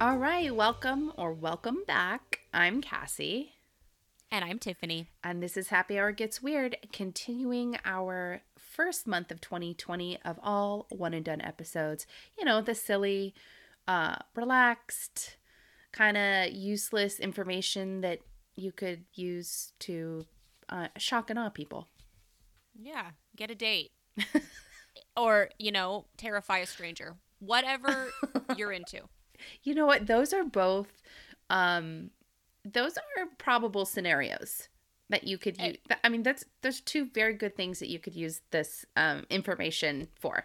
All right, welcome or welcome back. I'm Cassie. And I'm Tiffany. And this is Happy Hour Gets Weird, continuing our first month of 2020 of all one and done episodes. You know, the silly, uh, relaxed, kind of useless information that you could use to uh, shock and awe people. Yeah, get a date. or, you know, terrify a stranger. Whatever you're into. You know what? Those are both um those are probable scenarios that you could use. I mean, that's there's two very good things that you could use this um information for.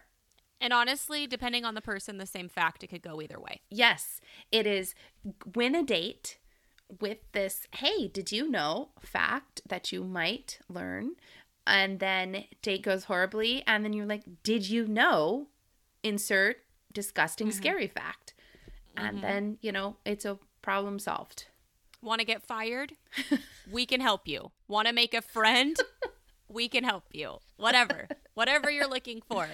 And honestly, depending on the person, the same fact, it could go either way. Yes, it is win a date with this, hey, did you know fact that you might learn? And then date goes horribly. And then you're like, did you know? Insert disgusting, mm-hmm. scary fact. Mm-hmm. And then, you know, it's a problem solved. Want to get fired? we can help you. Want to make a friend? we can help you. Whatever. Whatever you're looking for.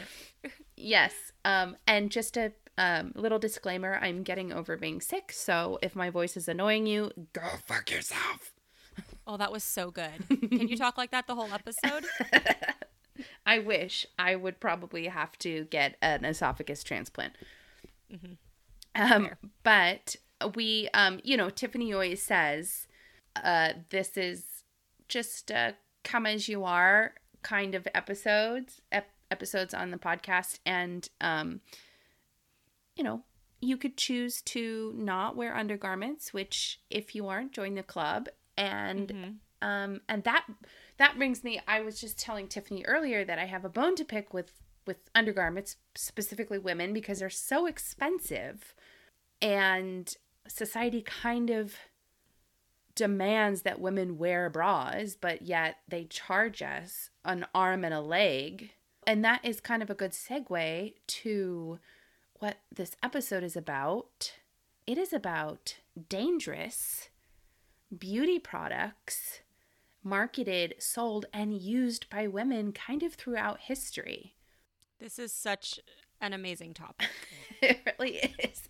Yes. Um, and just a um, little disclaimer I'm getting over being sick. So if my voice is annoying you, go fuck yourself. Oh, that was so good. Can you talk like that the whole episode? I wish I would probably have to get an esophagus transplant. Mm-hmm. Um, but we, um, you know, Tiffany always says, uh, this is just a come as you are kind of episodes, ep- episodes on the podcast. And, um, you know, you could choose to not wear undergarments, which if you aren't, join the club. And, mm-hmm. um, and that, that brings me, I was just telling Tiffany earlier that I have a bone to pick with, with undergarments, specifically women, because they're so expensive. And society kind of demands that women wear bras, but yet they charge us an arm and a leg. And that is kind of a good segue to what this episode is about. It is about dangerous beauty products marketed, sold, and used by women kind of throughout history. This is such an amazing topic. it really is.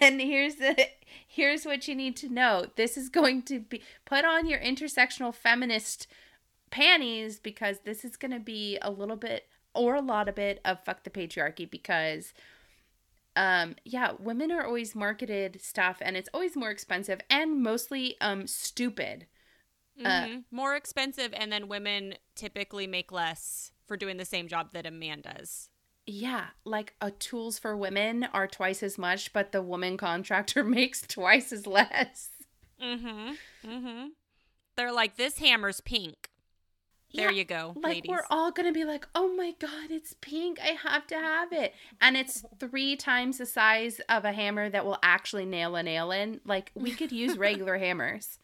And here's the here's what you need to know. This is going to be put on your intersectional feminist panties because this is going to be a little bit or a lot of bit of fuck the patriarchy because um yeah, women are always marketed stuff and it's always more expensive and mostly um stupid. Uh, mm-hmm. Uh, more expensive and then women typically make less for doing the same job that a man does yeah, like a tools for women are twice as much, but the woman contractor makes twice as less. Mm-hmm. Mm-hmm. They're like, this hammer's pink. There yeah, you go, like ladies. we're all gonna be like, oh my god, it's pink. I have to have it, and it's three times the size of a hammer that will actually nail a nail in. Like we could use regular hammers.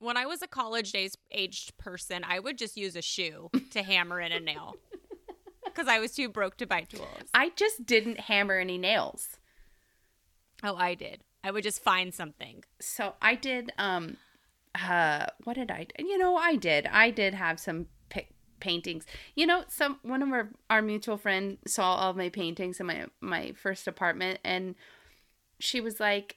When I was a college days aged person, I would just use a shoe to hammer in a nail because I was too broke to buy tools. I just didn't hammer any nails. Oh, I did. I would just find something. So I did. Um, uh, what did I? You know, I did. I did have some paintings. You know, some one of our our mutual friend saw all my paintings in my my first apartment, and she was like,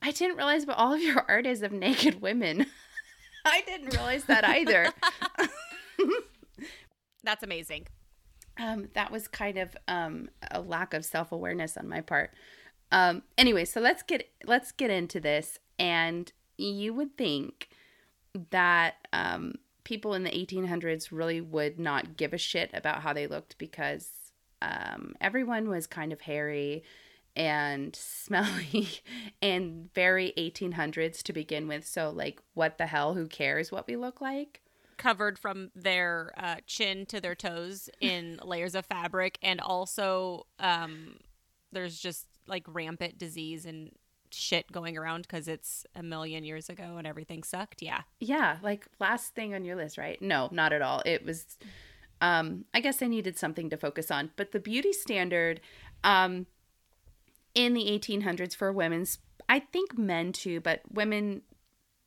"I didn't realize, but all of your art is of naked women." I didn't realize that either. That's amazing um, that was kind of um, a lack of self awareness on my part. Um, anyway, so let's get let's get into this. And you would think that um, people in the 1800s really would not give a shit about how they looked because um, everyone was kind of hairy and smelly and very 1800s to begin with. So, like, what the hell? Who cares what we look like? Covered from their uh, chin to their toes in layers of fabric, and also um, there's just like rampant disease and shit going around because it's a million years ago and everything sucked. Yeah. Yeah. Like last thing on your list, right? No, not at all. It was, um, I guess I needed something to focus on. But the beauty standard um, in the 1800s for women's, I think men too, but women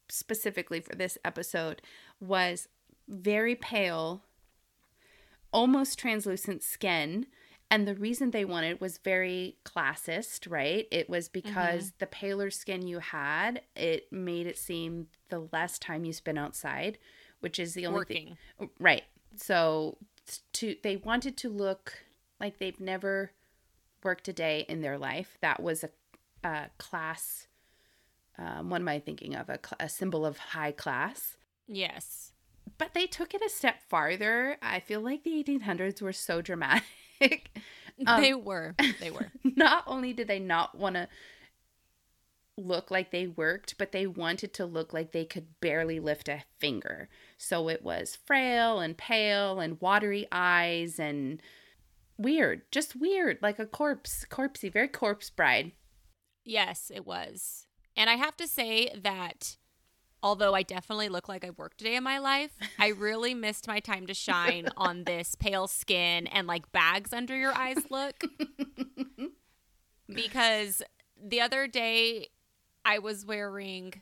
specifically for this episode was very pale, almost translucent skin, And the reason they wanted was very classist, right? It was because the paler skin you had, it made it seem the less time you spent outside, which is the only thing. Right. So to they wanted to look like they've never worked a day in their life. That was a, a class. Um, what am I thinking of? A, a symbol of high class. Yes. But they took it a step farther. I feel like the 1800s were so dramatic. Um, they were. They were. not only did they not want to look like they worked, but they wanted to look like they could barely lift a finger. So it was frail and pale and watery eyes and weird, just weird, like a corpse, corpsey, very corpse bride. Yes, it was. And I have to say that although I definitely look like I've worked a day in my life, I really missed my time to shine on this pale skin and like bags under your eyes look. because the other day I was wearing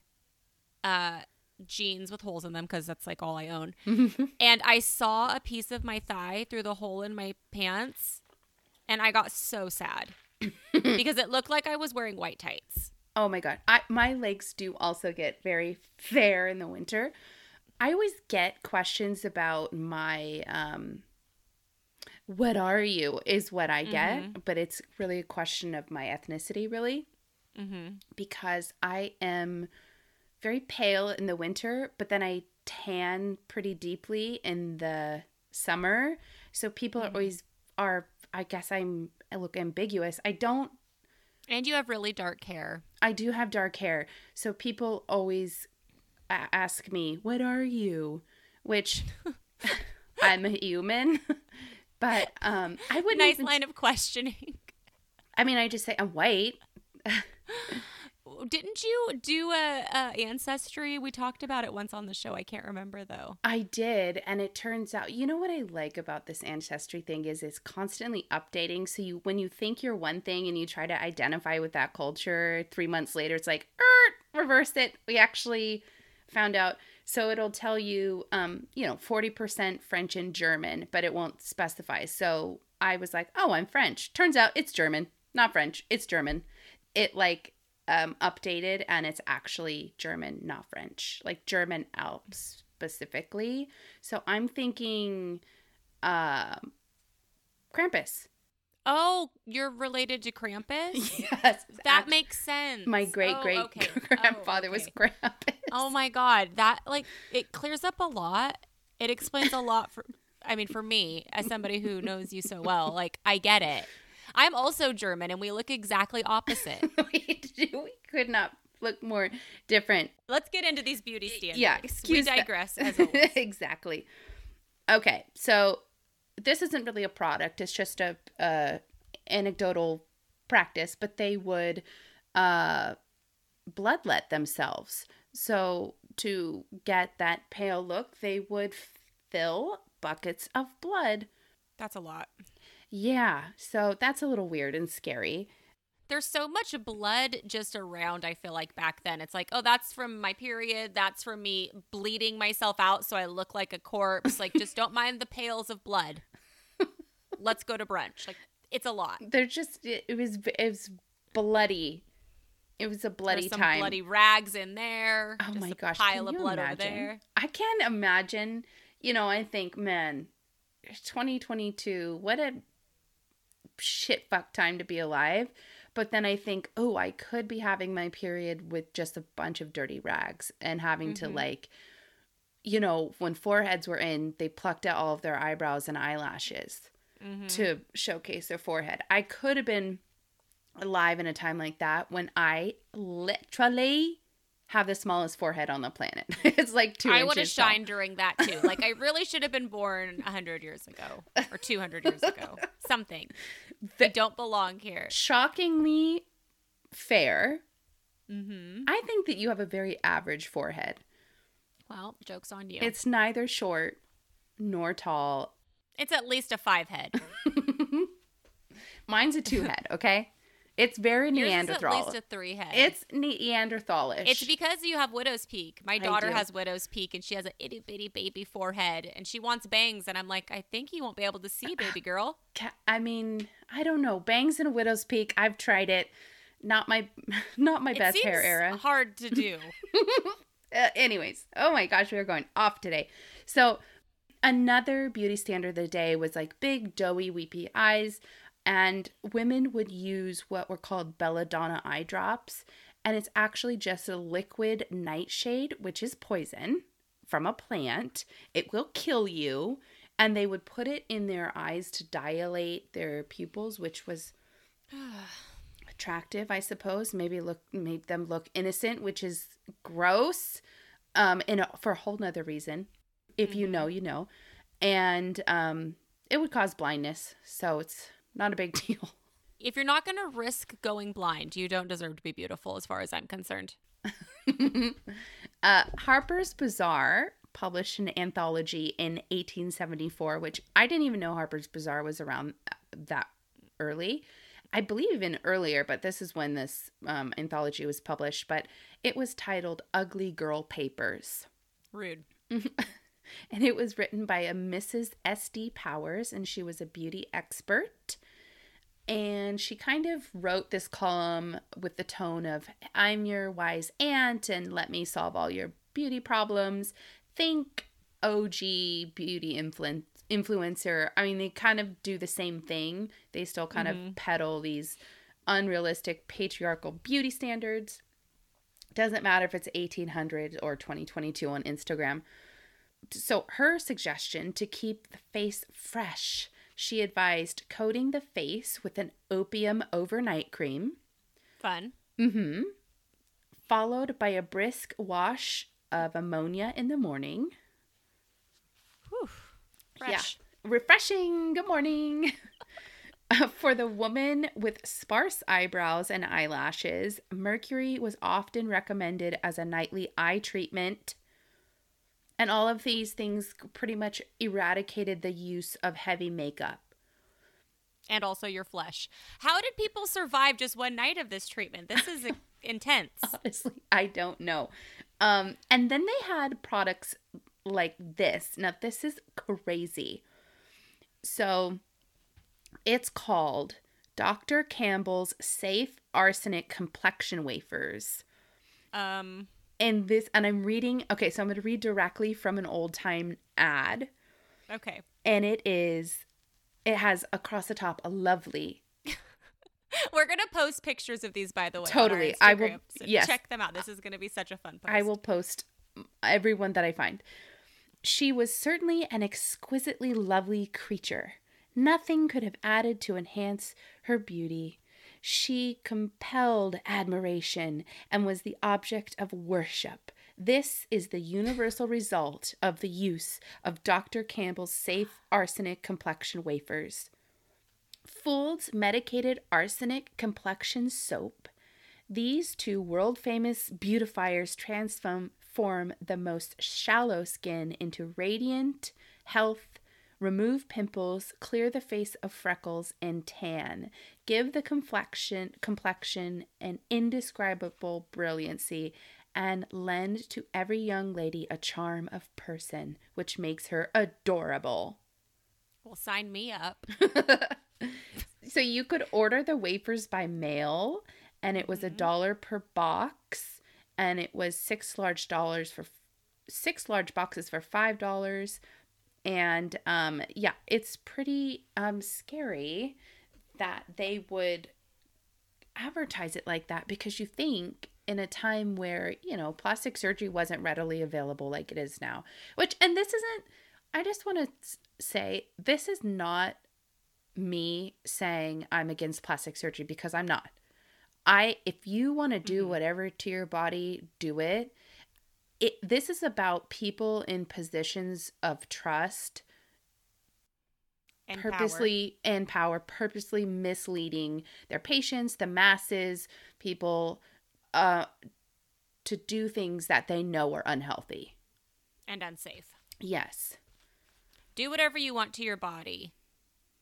uh jeans with holes in them because that's like all I own. and I saw a piece of my thigh through the hole in my pants and I got so sad because it looked like I was wearing white tights. Oh my god. I my legs do also get very fair in the winter. I always get questions about my um what are you is what I get, but it's really a question of my ethnicity really Mm-hmm. because I am very pale in the winter, but then I tan pretty deeply in the summer. So people are always are I guess I'm I look ambiguous. I don't And you have really dark hair. I do have dark hair. So people always a- ask me, "What are you?" Which I'm a human. but um I wouldn't Nice even line of questioning. I mean, I just say I'm white. Didn't you do a, a ancestry? We talked about it once on the show. I can't remember though. I did, and it turns out, you know what I like about this ancestry thing is it's constantly updating. So you, when you think you're one thing and you try to identify with that culture, three months later, it's like, er, reverse it. We actually found out. So it'll tell you, um, you know, forty percent French and German, but it won't specify. So I was like, oh, I'm French. Turns out it's German, not French. It's German. It like um, updated and it's actually German, not French, like German Alps specifically. So I'm thinking um Krampus. Oh, you're related to Krampus? Yes. That act- makes sense. my great Oh, great okay. grandfather Oh, was okay. Krampus. Oh my god, that like it clears up a lot. It explains a lot for I mean for me as somebody who knows you so well, like I get it. I'm also German and we look exactly opposite. we, do- we could not look more different. Let's get into these beauty standards. Yeah, excuse that. digress as always. exactly. Okay, so this isn't really a product; it's just a, a anecdotal practice. But they would uh, bloodlet themselves. So to get that pale look, they would fill buckets of blood. That's a lot. Yeah, so that's a little weird and scary. There's so much blood just around, I feel like back then. It's like, oh, that's from my period. That's from me bleeding myself out so I look like a corpse. Like, just don't mind the pails of blood. Let's go to brunch. Like, it's a lot. They're just it, it was it was bloody. It was a bloody There's some time. bloody rags in there. Oh my a gosh! Pile can of blood imagine? over there. I can't imagine. You know, I think, man, 2022. What a shit fuck time to be alive. But then I think, oh, I could be having my period with just a bunch of dirty rags and having to Mhm. like, you know, when foreheads were in, they plucked out all of their eyebrows and eyelashes Mhm. to showcase their forehead. I could have been alive in a time like that when I literally have the smallest forehead on the planet. it's like two I inches would have shined during that too. Like I really should have been born hundred years ago or two hundred years ago. Something. I don't belong here. Shockingly fair. Mm-hmm. I think that you have a very average forehead. Well, jokes on you. It's neither short nor tall. It's at least a five head. Mine's a two head, okay? It's very Yours is Neanderthal. at least a three head. It's Neanderthalish. It's because you have widow's peak. My daughter has widow's peak, and she has an itty bitty baby forehead, and she wants bangs. And I'm like, I think you won't be able to see, baby girl. I mean, I don't know. Bangs and a widow's peak. I've tried it. Not my, not my It best hair era. Hard to do. Uh, anyways, oh my gosh, we are going off today. So, another beauty standard of the day was like big, doughy, weepy eyes. And women would use what were called belladonna eye drops. And it's actually just a liquid nightshade, which is poison from a plant. It will kill you. And they would put it in their eyes to dilate their pupils, which was attractive, I suppose. Maybe look made them look innocent, which is gross. Um, in a, for a whole nother reason. If you know, you know. And um it would cause blindness, so it's not a big deal. if you're not going to risk going blind, you don't deserve to be beautiful, as far as I'm concerned. uh, Harper's Bazaar published an anthology in 1874, which I didn't even know Harper's Bazaar was around that early. I believe even earlier, but this is when this um, anthology was published. But it was titled Ugly Girl Papers. Rude. And it was written by a Mrs. S.D. Powers, and she was a beauty expert. And she kind of wrote this column with the tone of, I'm your wise aunt, and let me solve all your beauty problems. Think OG beauty influ- influencer. I mean, they kind of do the same thing. They still kind of mm-hmm. peddle these unrealistic patriarchal beauty standards. Doesn't matter if it's 1800 or 2022 on Instagram. So, her suggestion to keep the face fresh, she advised coating the face with an opium overnight cream, Fun. mm-hmm, followed by a brisk wash of ammonia in the morning. Whew. Fresh. Yeah. Refreshing. Good morning. Uh, For the woman with sparse eyebrows and eyelashes, mercury was often recommended as a nightly eye treatment. And all of these things pretty much eradicated the use of heavy makeup. And also your flesh. How did people survive just one night of this treatment? This is intense. Honestly, I don't know. Um, and then they had products like this. Now, this is crazy. So, it's called Dr. Campbell's Safe Arsenic Complexion Wafers. Um, And this, and I'm reading, okay, so I'm going to read directly from an old time ad. okay. And it is, it has across the top a lovely We're gonna post pictures of these, by the way. Totally. I will- so yes. check them out. This is gonna be such a fun post. I will post everyone that I find. She was certainly an exquisitely lovely creature. Nothing could have added to enhance her beauty. She compelled admiration and was the object of worship. This is the universal result of the use of Dr. Campbell's safe arsenic complexion wafers. Fould's medicated arsenic complexion soap these two world famous beautifiers transform form the most shallow skin into radiant health, remove pimples, clear the face of freckles and tan, give the complexion complexion an indescribable brilliancy and lend to every young lady a charm of person which makes her adorable. Well, sign me up. So you could order the wafers by mail, and it was a mm-hmm. dollar per box, and it was six large dollars for six large boxes for five dollars, and um, yeah, it's pretty um scary that they would advertise it like that because you think in a time where you know plastic surgery wasn't readily available like it is now which and this isn't i just want to say this is not me saying I'm against plastic surgery because I'm not. I if you want to do whatever to your body, do it. It this is about people in positions of trust And power. purposely and power purposely misleading their patients, the masses, people uh to do things that they know are unhealthy. and unsafe. Yes. Do whatever you want to your body.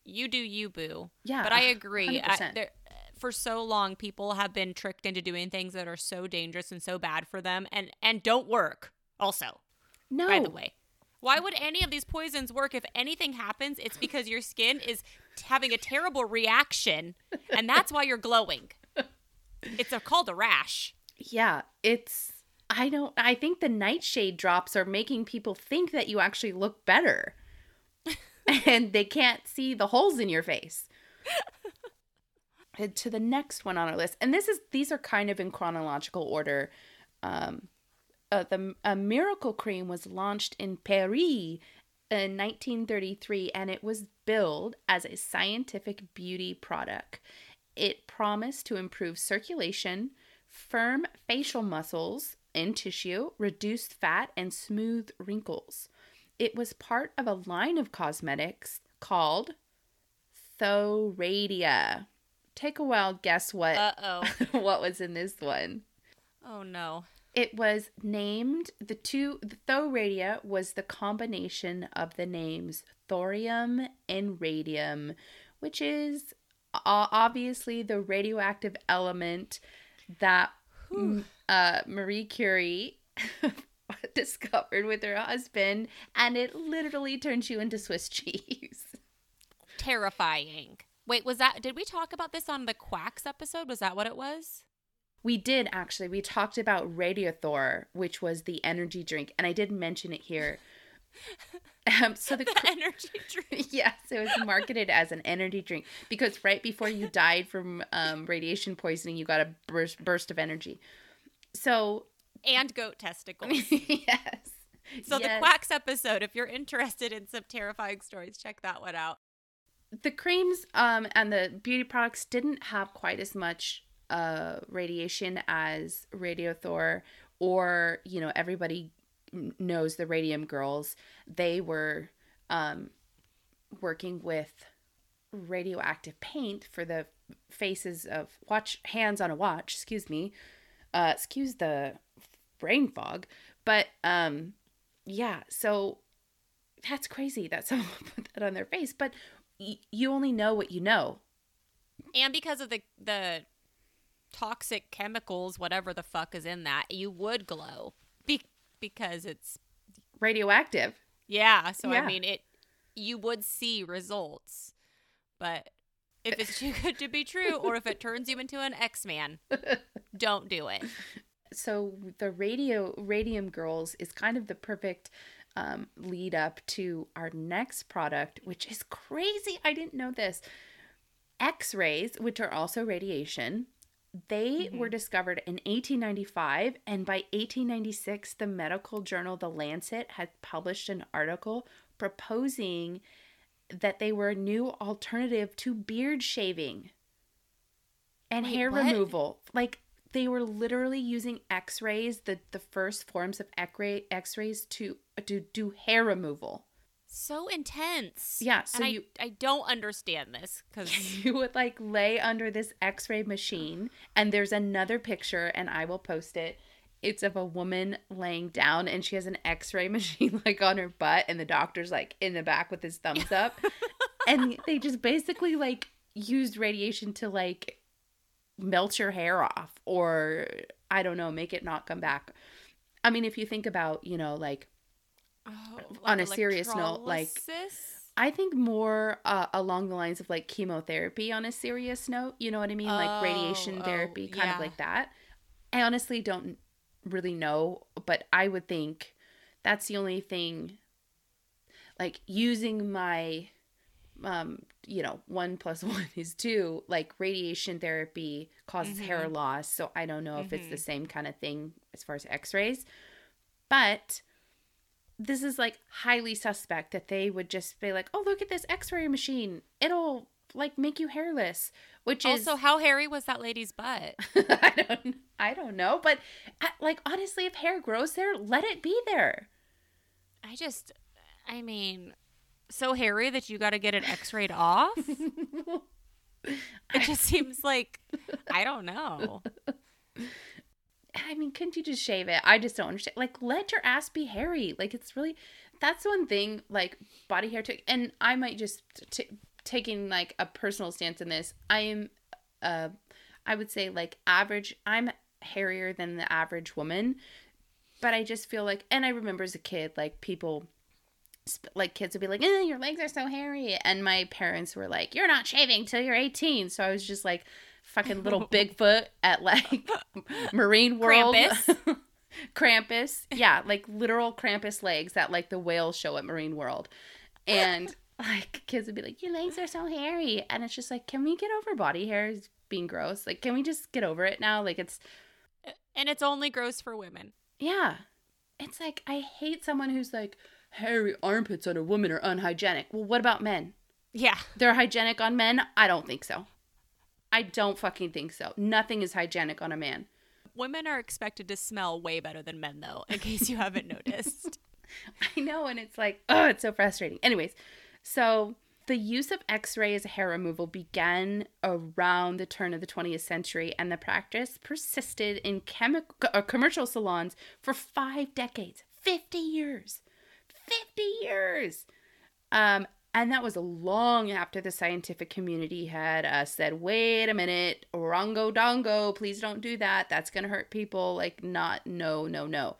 You do you, boo. Yeah, but I agree. I, 100%. there, for so long people have been tricked into doing things that are so dangerous and so bad for them and and don't work also. No. By the way. Why would any of these poisons work if anything happens? It's because your skin is having a terrible reaction and that's why you're glowing. It's a, called a rash. Yeah, it's I don't I think the nightshade drops are making people think that you actually look better. and they can't see the holes in your face. And to the next one on our list. And this is these are kind of in chronological order. Um uh, the a miracle cream was launched in Paris in 1933 and it was billed as a scientific beauty product. It promised to improve circulation, firm facial muscles in tissue, reduce fat, and smooth wrinkles. It was part of a line of cosmetics called Thoradia. Take a wild guess what Uh-oh. what was in this one. Oh no. It was named the two the Thoradia was the combination of the names thorium and radium, which is obviously the radioactive element that uh, Marie Curie discovered with her husband, and it literally turns you into Swiss cheese. Terrifying. Wait, was that did we talk about this on the Quacks episode? Was that what it was? We did actually. We talked about Radiothor, which was the energy drink, and I did mention it here. Um, so the, The energy drink. yes, it was marketed as an energy drink because right before you died from um, radiation poisoning, you got a burst burst of energy. So And goat testicles. yes, So the Quacks episode, if you're interested in some terrifying stories, check that one out. The creams um, and the beauty products didn't have quite as much uh, radiation as Radiothor or you know everybody knows the Radium Girls. They were um, working with radioactive paint for the faces of watch hands on a watch. Excuse me, uh, excuse the brain fog, but um, yeah. So that's crazy that someone put that on their face, but y- you only know what you know. And because of the the toxic chemicals, whatever the fuck is in that, you would glow. Be- because it's Radioactive. yeah, so Yeah. I mean it you would see results. But if it's too good to be true or if it turns you into an X-Man, don't do it. so the radio radium girls is kind of the perfect um, lead up to our next product which is crazy. I didn't know this. X-rays which are also radiation they were discovered in 1895 and by 1896 the medical journal the lancet had published an article proposing that they were a new alternative to beard shaving and Wait, hair what? removal. Like they were literally using x-rays the, the first forms of x-ray x-rays to to do hair removal. So intense. Yeah, so and I, you- I don't understand this because you would like lay under this x-ray machine and there's another picture and i will post it. It's of a woman laying down and she has an x-ray machine like on her butt and the doctor's like in the back with his thumbs up. And they just basically like used radiation to like melt your hair off or i don't know make it not come back i mean if you think about you know like oh, On a serious note, like- I think more uh, along the lines of like chemotherapy on a serious note. You know what I mean? like radiation Oh, therapy, oh, kind yeah. of like that. I honestly don't really know, but I would think that's the only thing. Like using my, um, you know, one plus one is two. Like radiation therapy causes hair Mm-hmm. loss, so I don't know if it's the same kind of thing as far as X-rays, but this is like highly suspect that they would just be like, "Oh, look at this X-ray machine. It'll like make you hairless." Which is Also, how hairy was that lady's butt? I don't I don't know, but uh, like honestly, if hair grows there, let it be there. I just, I mean, so hairy that you got to get it x-rayed off? It just seems like, I don't know. I mean, couldn't you just shave it? I just don't understand. Like, let your ass be hairy. Like, it's really that's one thing. Like body hair, t- and I might just t- taking like a personal stance in this. I am, uh, I would say like average. I'm hairier than the average woman, but I just feel like, and I remember as a kid, like people, like kids would be like, eh, "Your legs are so hairy," and my parents were like, "You're not shaving till you're 18." So I was just like, fucking little Bigfoot at like Marine World. Krampus. Krampus. Yeah, like literal Krampus legs that like the whales show at Marine World. And like kids would be like, Your legs are so hairy. And it's just like, can we get over body hairs being gross? Like, can we just get over it now? Like it's And it's only gross for women. Yeah. It's like I hate someone who's like, hairy armpits on a woman are unhygienic. Well, what about men? Yeah. They're hygienic on men? I don't think so. I don't fucking think so. Nothing is hygienic on a man. Women are expected to smell way better than men, though, in case you haven't noticed. I know, and it's like, oh, it's so frustrating. Anyways, so the use of x ray as hair removal began around the turn of the 20th century, and the practice persisted in chemical, uh, commercial salons for five decades 50 years. 50 years. Um, and that was long after the scientific community had uh, said, wait a minute, orongo dongo, please don't do that. That's going to hurt people. Like, not, no, no, no.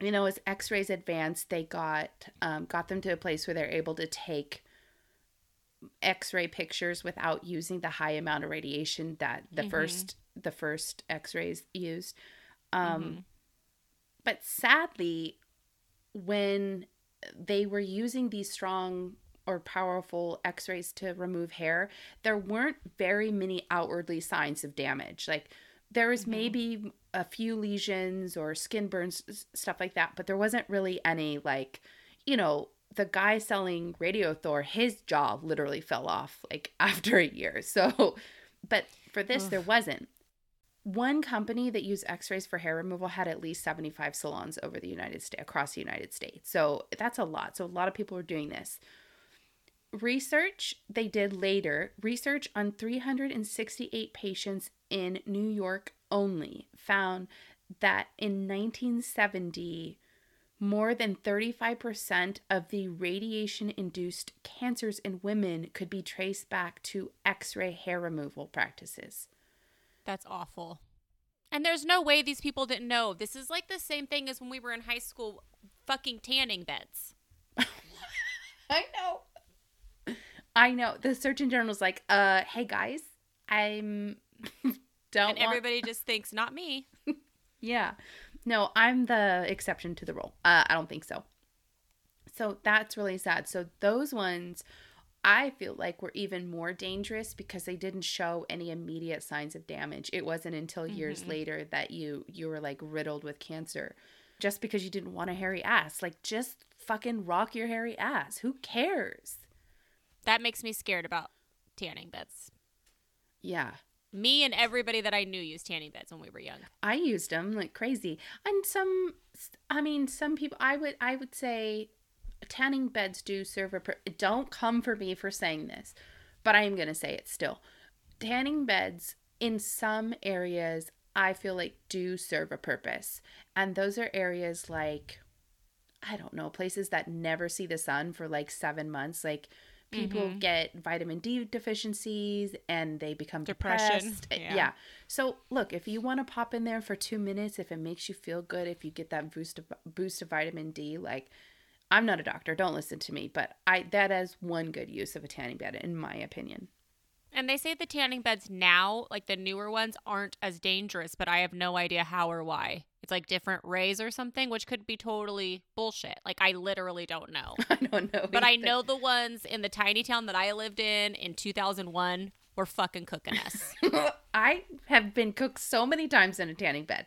You know, as x rays advanced, they got, um, got them to a place where they're able to take x ray pictures without using the high amount of radiation that the mm-hmm. first the first x rays used. Um, mm-hmm. But sadly, when they were using these strong or powerful x rays to remove hair, there weren't very many outwardly signs of damage. Like there was mm-hmm. maybe a few lesions or skin burns, stuff like that, but there wasn't really any, like, you know, the guy selling Radio Thor, his jaw literally fell off like after a year. So, but for this, Ugh. there wasn't. One company that used X-rays for hair removal had at least 75 salons over the United States, across the United States. So that's a lot. So a lot of people were doing this research they did later, research on 368 patients in New York only found that in 1970, more than 35% of the radiation induced cancers in women could be traced back to x ray hair removal practices. That's awful. And there's no way these people didn't know. This is like the same thing as when we were in high school fucking tanning beds. I know. I know. The Surgeon General's like, uh, hey guys, I'm don't And everybody want... just thinks not me. yeah. No, I'm the exception to the rule. Uh, I don't think so. So that's really sad. So those ones I feel like were even more dangerous because they didn't show any immediate signs of damage. It wasn't until years mm-hmm. later that you you were like riddled with cancer just because you didn't want a hairy ass. Like just fucking rock your hairy ass. Who cares? That makes me scared about tanning beds. Yeah. Me and everybody that I knew used tanning beds when we were young. I used them like crazy. And some I mean some people I would I would say tanning beds do serve a don't come for me for saying this, but I am going to say it still. Tanning beds in some areas I feel like do serve a purpose. And those are areas like I don't know, places that never see the sun for like 7 months like people mm-hmm. get vitamin D deficiencies and they become depression. Depressed. Eh, yeah. yeah. So look, if you want to pop in there for two minutes, if it makes you feel good, if you get that boost of boost of vitamin D, like I'm not a doctor, don't listen to me, but I that is one good use of a tanning bed in my opinion. And they say the tanning beds now, like the newer ones, aren't as dangerous, but I have no idea how or why. It's like different rays or something, which could be totally bullshit. Like I literally don't know. I don't know. But either. I know the ones in the tiny town that I lived in in 2001 were fucking cooking us. I have been cooked so many times in a tanning bed.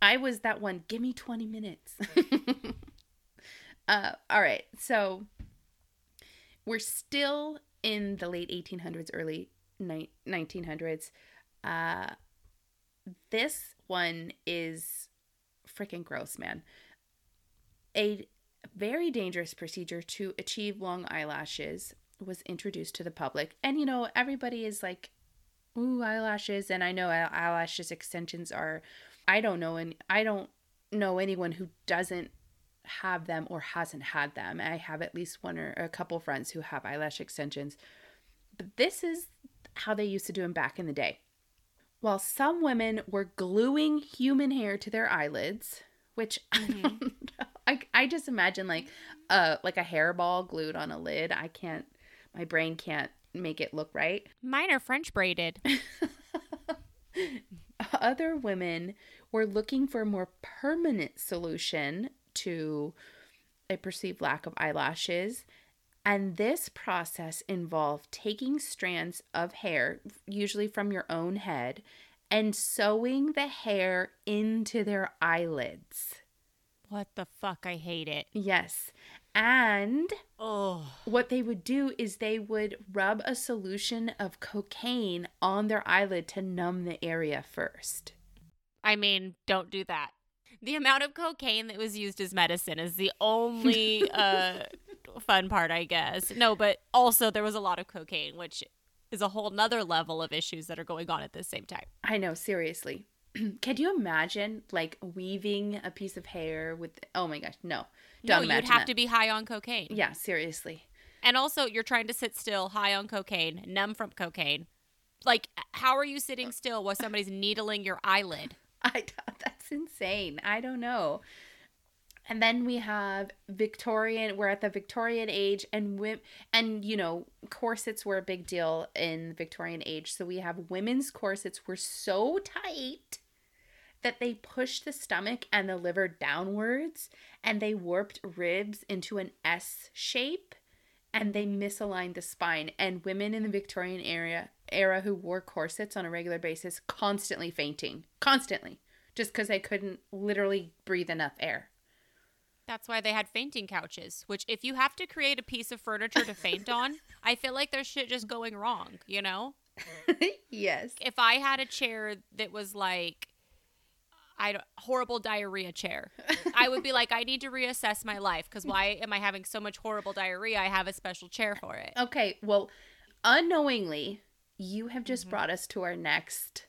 I was that one. Give me 20 minutes. uh, all right. So we're still in the late 1800s, early 1900s. Uh, this one is freaking gross, man. A very dangerous procedure to achieve long eyelashes was introduced to the public. And you know, everybody is like, ooh, eyelashes. And I know eyelashes extensions are, I don't know, and I don't know anyone who doesn't have them or hasn't had them. I have at least one or a couple friends who have eyelash extensions. But this is how they used to do them back in the day. while some women were gluing human hair to their eyelids, which I Mm-hmm. don't know. I, I just imagine like uh like a hairball glued on a lid. I can't my brain can't make it look right. Mine are French braided. Other women were looking for a more permanent solution to a perceived lack of eyelashes. And this process involved taking strands of hair, usually from your own head, and sewing the hair into their eyelids. What the fuck? I hate it. Yes. And Oh. what they would do is they would rub a solution of cocaine on their eyelid to numb the area first. I mean, don't do that. The amount of cocaine that was used as medicine is the only uh, fun part, I guess. No, but also there was a lot of cocaine, which is a whole nother level of issues that are going on at the same time. I know, seriously. Can you imagine like weaving a piece of hair with oh my gosh, no. Don't no, you'd have that. to be high on cocaine. Yeah, seriously. And also, you're trying to sit still, high on cocaine, numb from cocaine. Like, how are you sitting still while somebody's needling your eyelid? I thought that's insane. I don't know. And then we have Victorian. We're at the Victorian age, and wi- and you know corsets were a big deal in the Victorian age. So we have women's corsets were so tight that they pushed the stomach and the liver downwards, and they warped ribs into an S shape, and they misaligned the spine. And women in the Victorian era era who wore corsets on a regular basis constantly fainting, constantly, just because they couldn't literally breathe enough air. That's why they had fainting couches, which, if you have to create a piece of furniture to faint on, I feel like there's shit just going wrong, you know? yes. If I had a chair that was like, I horrible diarrhea chair, I would be like, I need to reassess my life because why am I having so much horrible diarrhea? I have a special chair for it. Okay, well, unknowingly, you have just mm-hmm. brought us to our next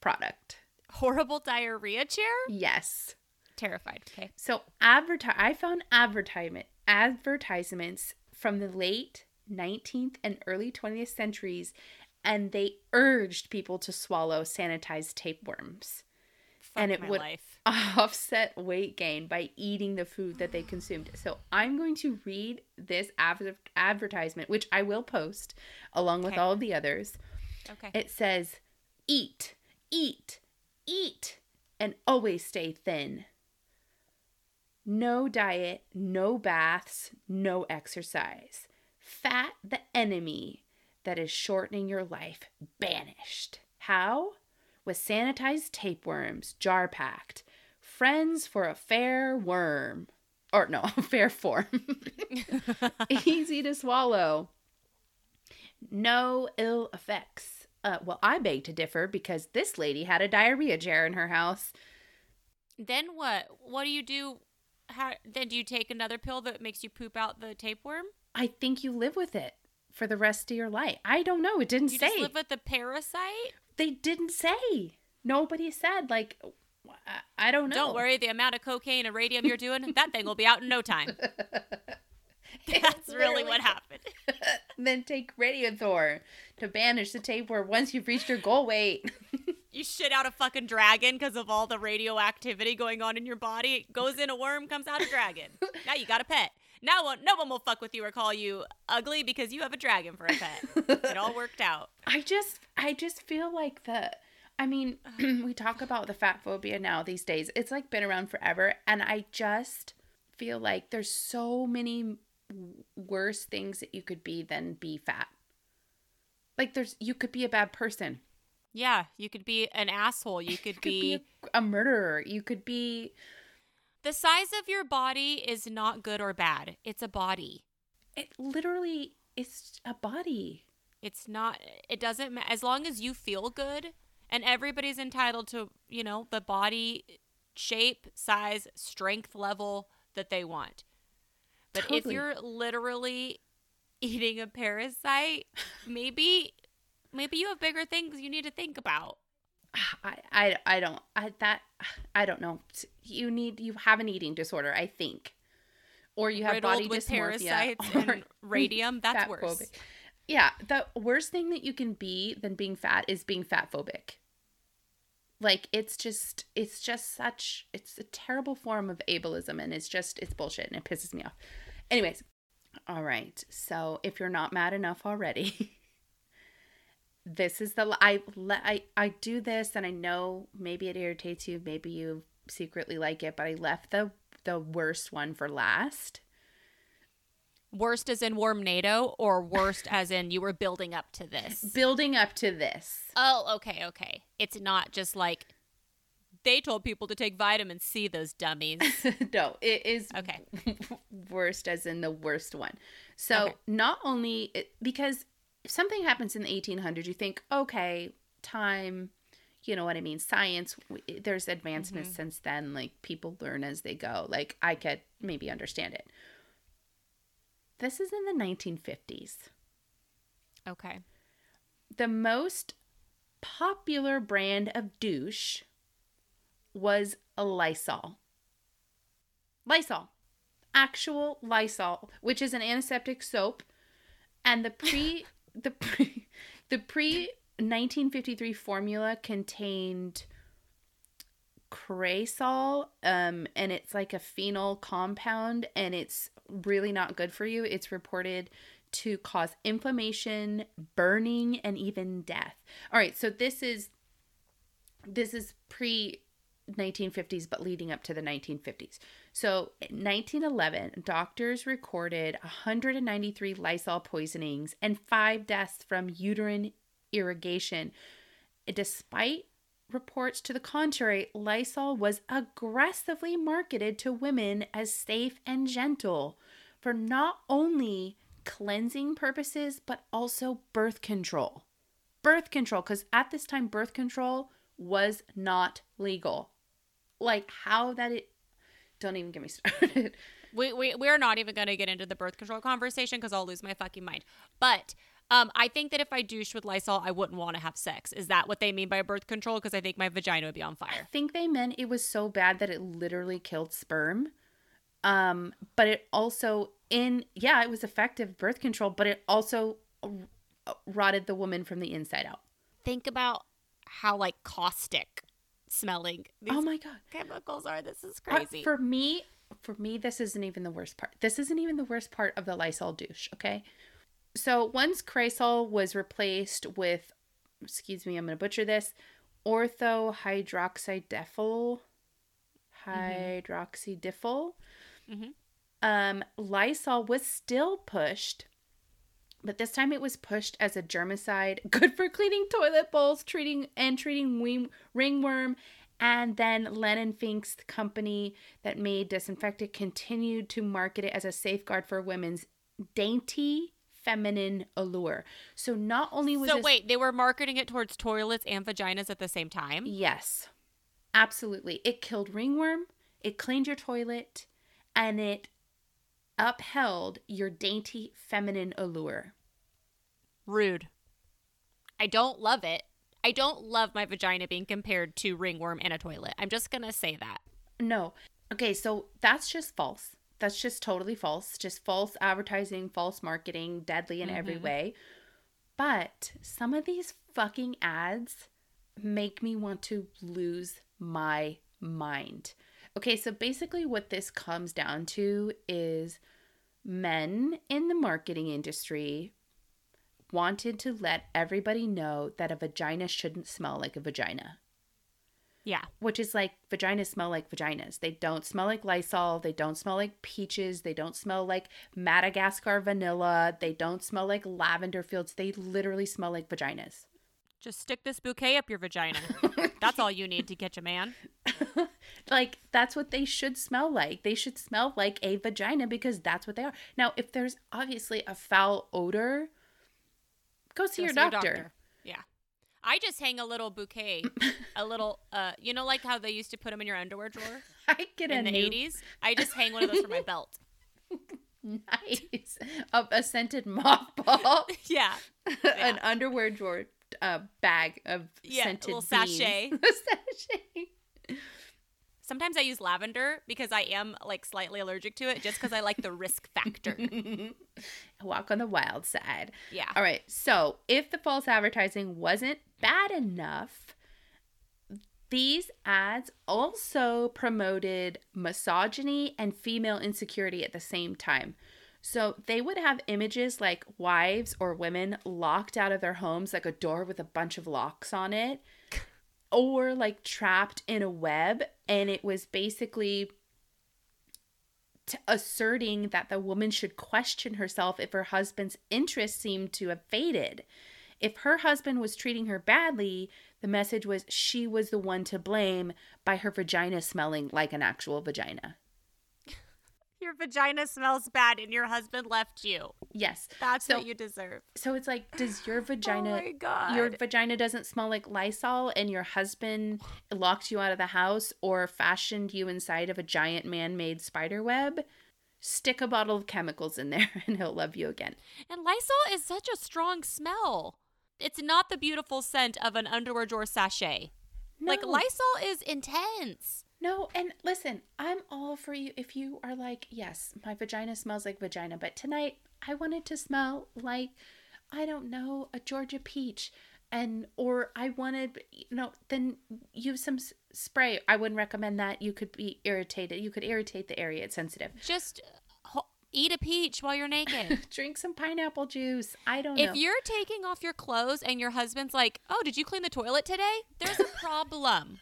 product. Horrible diarrhea chair? Yes. Terrified. Okay. So advertise I found advertisement advertisements from the late 19th and early 20th centuries and they urged people to swallow sanitized tapeworms And it would- life. offset weight gain by eating the food that they consumed. So I'm going to read this adver- advertisement which I will post along with Okay. all of the others. Okay. It says eat, eat, eat and always stay thin. No diet, no baths, no exercise. Fat the enemy that is shortening your life banished. How? With sanitized tapeworms, jar packed. Friends for a fair worm. Or no, a fair form. Easy to swallow. No ill effects. Uh, well, I beg to differ because this lady had a diarrhea chair in her house. Then what? What do you do? How then do you take another pill that makes you poop out the tapeworm? I think you live with it for the rest of your life. I don't know. It didn't You say. just live with the parasite? They didn't say. Nobody said like. I- don't know. Don't worry, the amount of cocaine and radium you're doing, that thing will be out in no time. That's really what happened. then take Radiothor to banish the tapeworm once you've reached your goal weight. You shit out a fucking dragon because of all the radioactivity going on in your body. It goes in a worm, comes out a dragon. Now you got a pet. Now one- no one will fuck with you or call you ugly because you have a dragon for a pet. It all worked out. I just I just feel like the I mean, we talk about the fat phobia now these days. It's like been around forever and I just feel like there's so many worse things that you could be than be fat. Like there's you could be a bad person. Yeah, you could be an asshole. You could, You could be, be a, a murderer. You could be the size of your body is not good or bad. It's a body. it literally is a body. It's not. It doesn't. As long as you feel good, and everybody's entitled to, you know, the body shape, size, strength level that they want. But if you're literally eating a parasite, maybe, maybe you have bigger things you need to think about. I, I, I don't I that I don't know. You need you have an eating disorder, I think, or you have body with dysmorphia parasites or and radium. That's worse. phobic. Yeah, the worst thing that you can be than being fat is being fat phobic. Like it's just it's just such it's a terrible form of ableism and it's just it's bullshit and it pisses me off. Anyways, all right. So if you're not mad enough already, this is the I I I do this and I know maybe it irritates you, maybe you secretly like it, but I left the the worst one for last. Worst as in warm NATO or worst as in you were building up to this? Building up to this. Oh, okay, okay. It's not just like they told people to take vitamin C, those dummies. no, it is okay. worst as in the worst one. So okay. not only because if something happens in the 1800s, you think, okay, time, you know what I mean, science. There's advancements mm-hmm. since then. Like people learn as they go. Like I could maybe understand it. This is in the 1950s. Okay. The most popular brand of douche was a Lysol. Lysol. Actual Lysol, which is an antiseptic soap. And the pre the pre the pre 1953 formula contained Cresol, um, and it's like a phenol compound, and it's really not good for you. It's reported to cause inflammation, burning, and even death. All right, so this is this is pre 1950s but leading up to the 1950s. So, in 1911, doctors recorded 193 Lysol poisonings and 5 deaths from uterine irrigation. Despite reports to the contrary, Lysol was aggressively marketed to women as safe and gentle for not only cleansing purposes but also birth control. Birth control, because at this time, birth control was not legal. Like, how that it. Don't even get me started. We, we, we're not even going to get into the birth control conversation because I'll lose my fucking mind. But um, I think that if I douche with Lysol, I wouldn't want to have sex. Is that what they mean by birth control? Because I think my vagina would be on fire. I think they meant it was so bad that it literally killed sperm. Um, but it also in yeah, it was effective birth control, but it also rotted the woman from the inside out. Think about how like caustic smelling. oh my god, chemicals are. This is crazy. Uh, for me, for me, this isn't even the worst part. This isn't even the worst part of the Lysol douche. Okay, so once Cresol was replaced with, excuse me, I'm going to butcher this, orthohydroxydiphyl, hydroxydiphyl. Mm-hmm. Um, Lysol was still pushed, but this time it was pushed as a germicide, good for cleaning toilet bowls, treating and treating ringworm. And then Lehn and Fink's company that made disinfectant continued to market it as a safeguard for women's dainty feminine allure. So not only was So this, wait, they were marketing it towards toilets and vaginas at the same time? Yes. Absolutely. It killed ringworm, it cleaned your toilet, and it upheld your dainty feminine allure. Rude. I don't love it. I don't love my vagina being compared to ringworm and a toilet. I'm just going to say that. No. Okay, so that's just false. That's just totally false. Just false advertising, false marketing, deadly in mm-hmm. every way. But some of these fucking ads make me want to lose my mind. Okay, so basically, what this comes down to is men in the marketing industry wanted to let everybody know that a vagina shouldn't smell like a vagina. Yeah. Which is like vaginas smell like vaginas. They don't smell like Lysol. They don't smell like peaches. They don't smell like Madagascar vanilla. They don't smell like lavender fields. They literally smell like vaginas. Just stick this bouquet up your vagina. that's all you need to catch a man. like, that's what they should smell like. They should smell like a vagina because that's what they are. Now, if there's obviously a foul odor, go see, go your, see doctor. your doctor. Yeah. I just hang a little bouquet, a little, uh, you know, like how they used to put them in your underwear drawer. I get in the eighties. I just hang one of those for my belt. nice, a, a scented mothball. yeah. yeah. an underwear drawer uh, bag of yeah, scented little sachet. sachet. Sometimes I use lavender because I am like slightly allergic to it just because I like the risk factor. Walk on the wild side. Yeah. All right. So if the false advertising wasn't bad enough, These ads also promoted misogyny and female insecurity at the same time. So they would have images like wives or women locked out of their homes, like a door with a bunch of locks on it, or like trapped in a web. And it was basically t- asserting that the woman should question herself if her husband's interest seemed to have faded. If her husband was treating her badly, the message was she was the one to blame by her vagina smelling like an actual vagina. Your vagina smells bad and your husband left you. Yes. That's So- what you deserve. So it's like, does your oh vagina, Oh my god. your vagina doesn't smell like Lysol and your husband locked you out of the house or fashioned you inside of a giant man made spider web? Stick a bottle of chemicals in there and he'll love you again. And Lysol is such a strong smell. It's not the beautiful scent of an underwear drawer sachet. Like Lysol is intense. No, and listen, I'm all for you if you are like, yes, my vagina smells like vagina, but tonight I wanted to smell like, I don't know, a Georgia peach. And, or I wanted, you know, then use some s- spray. I wouldn't recommend that. You could be irritated. You could irritate the area. It's sensitive. Just ho- eat a peach while you're naked. Drink some pineapple juice. I don't if know. you're taking off your clothes and your husband's like, "Oh, did you clean the toilet today?" There's a problem.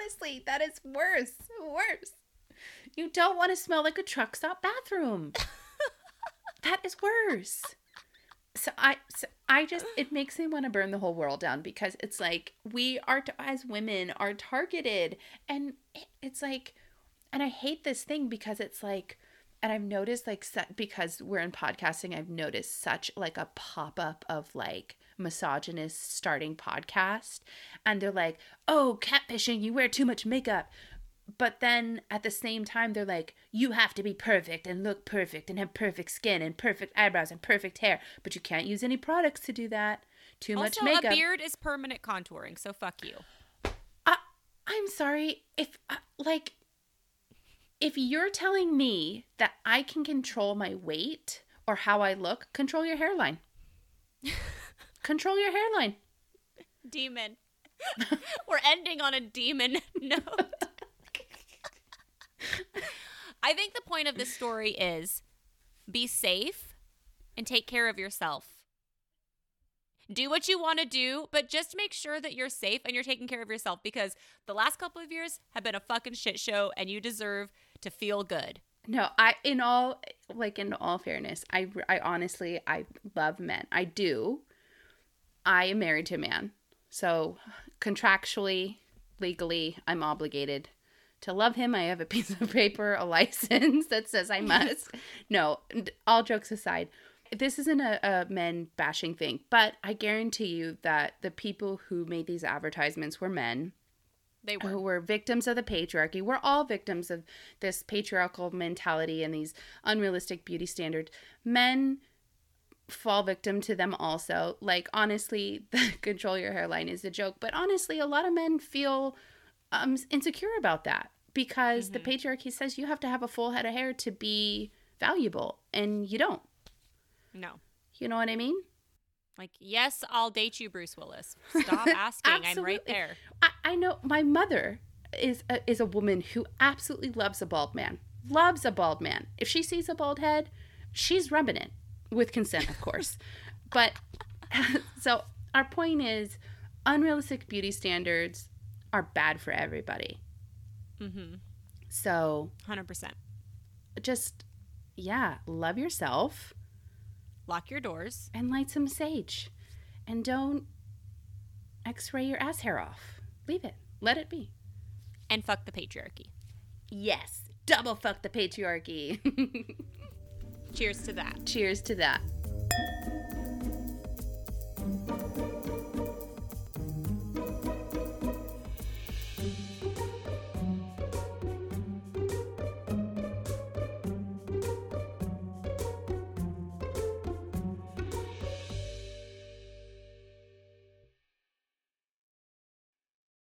Honestly, that is worse. Worse. You don't want to smell like a truck stop bathroom. that is worse. So I, so I just it makes me want to burn the whole world down because it's like we are as women are targeted, and it- it's like, and I hate this thing because it's like, and I've noticed like because we're in podcasting, I've noticed such like a pop up of like misogynist starting podcast, and they're like, oh, catfishing, you wear too much makeup. But then at the same time, they're like, you have to be perfect and look perfect and have perfect skin and perfect eyebrows and perfect hair, but you can't use any products to do that. Too much makeup. a beard is permanent contouring, so fuck you. I, I'm sorry if uh, like if you're telling me that I can control my weight or how I look, control your hairline. control your hairline. Demon. We're ending on a demon note. I think the point of this story is be safe and take care of yourself. Do what you want to do, but just make sure that you're safe and you're taking care of yourself because the last couple of years have been a fucking shit show and you deserve to feel good. No, I in all like in all fairness, I I honestly I love men. I do. I am married to a man. So contractually, legally, I'm obligated to love him. I have a piece of paper, a license that says I must. no, all jokes aside, this isn't a, a men bashing thing, but I guarantee you that the people who made these advertisements were men They were. who were victims of the patriarchy. We're all victims of this patriarchal mentality and these unrealistic beauty standards. Men fall victim to them also. Like honestly, the control your hairline is a joke, but honestly, a lot of men feel um insecure about that because the patriarchy says you have to have a full head of hair to be valuable and you don't. No. You know what I mean? Like, yes, I'll date you, Bruce Willis. Stop asking. I'm right there. I, I know my mother is a, is a woman who absolutely loves a bald man. Loves a bald man. If she sees a bald head, she's rubbing it with consent, of course. but so our point is unrealistic beauty standards are bad for everybody. Mm-hmm. So 100%. just yeah, love yourself Lock your doors. and light some sage. And don't x-ray your ass hair off. Leave it. Let it be. And fuck the patriarchy. Yes. Double fuck the patriarchy. Cheers to that. Cheers to that.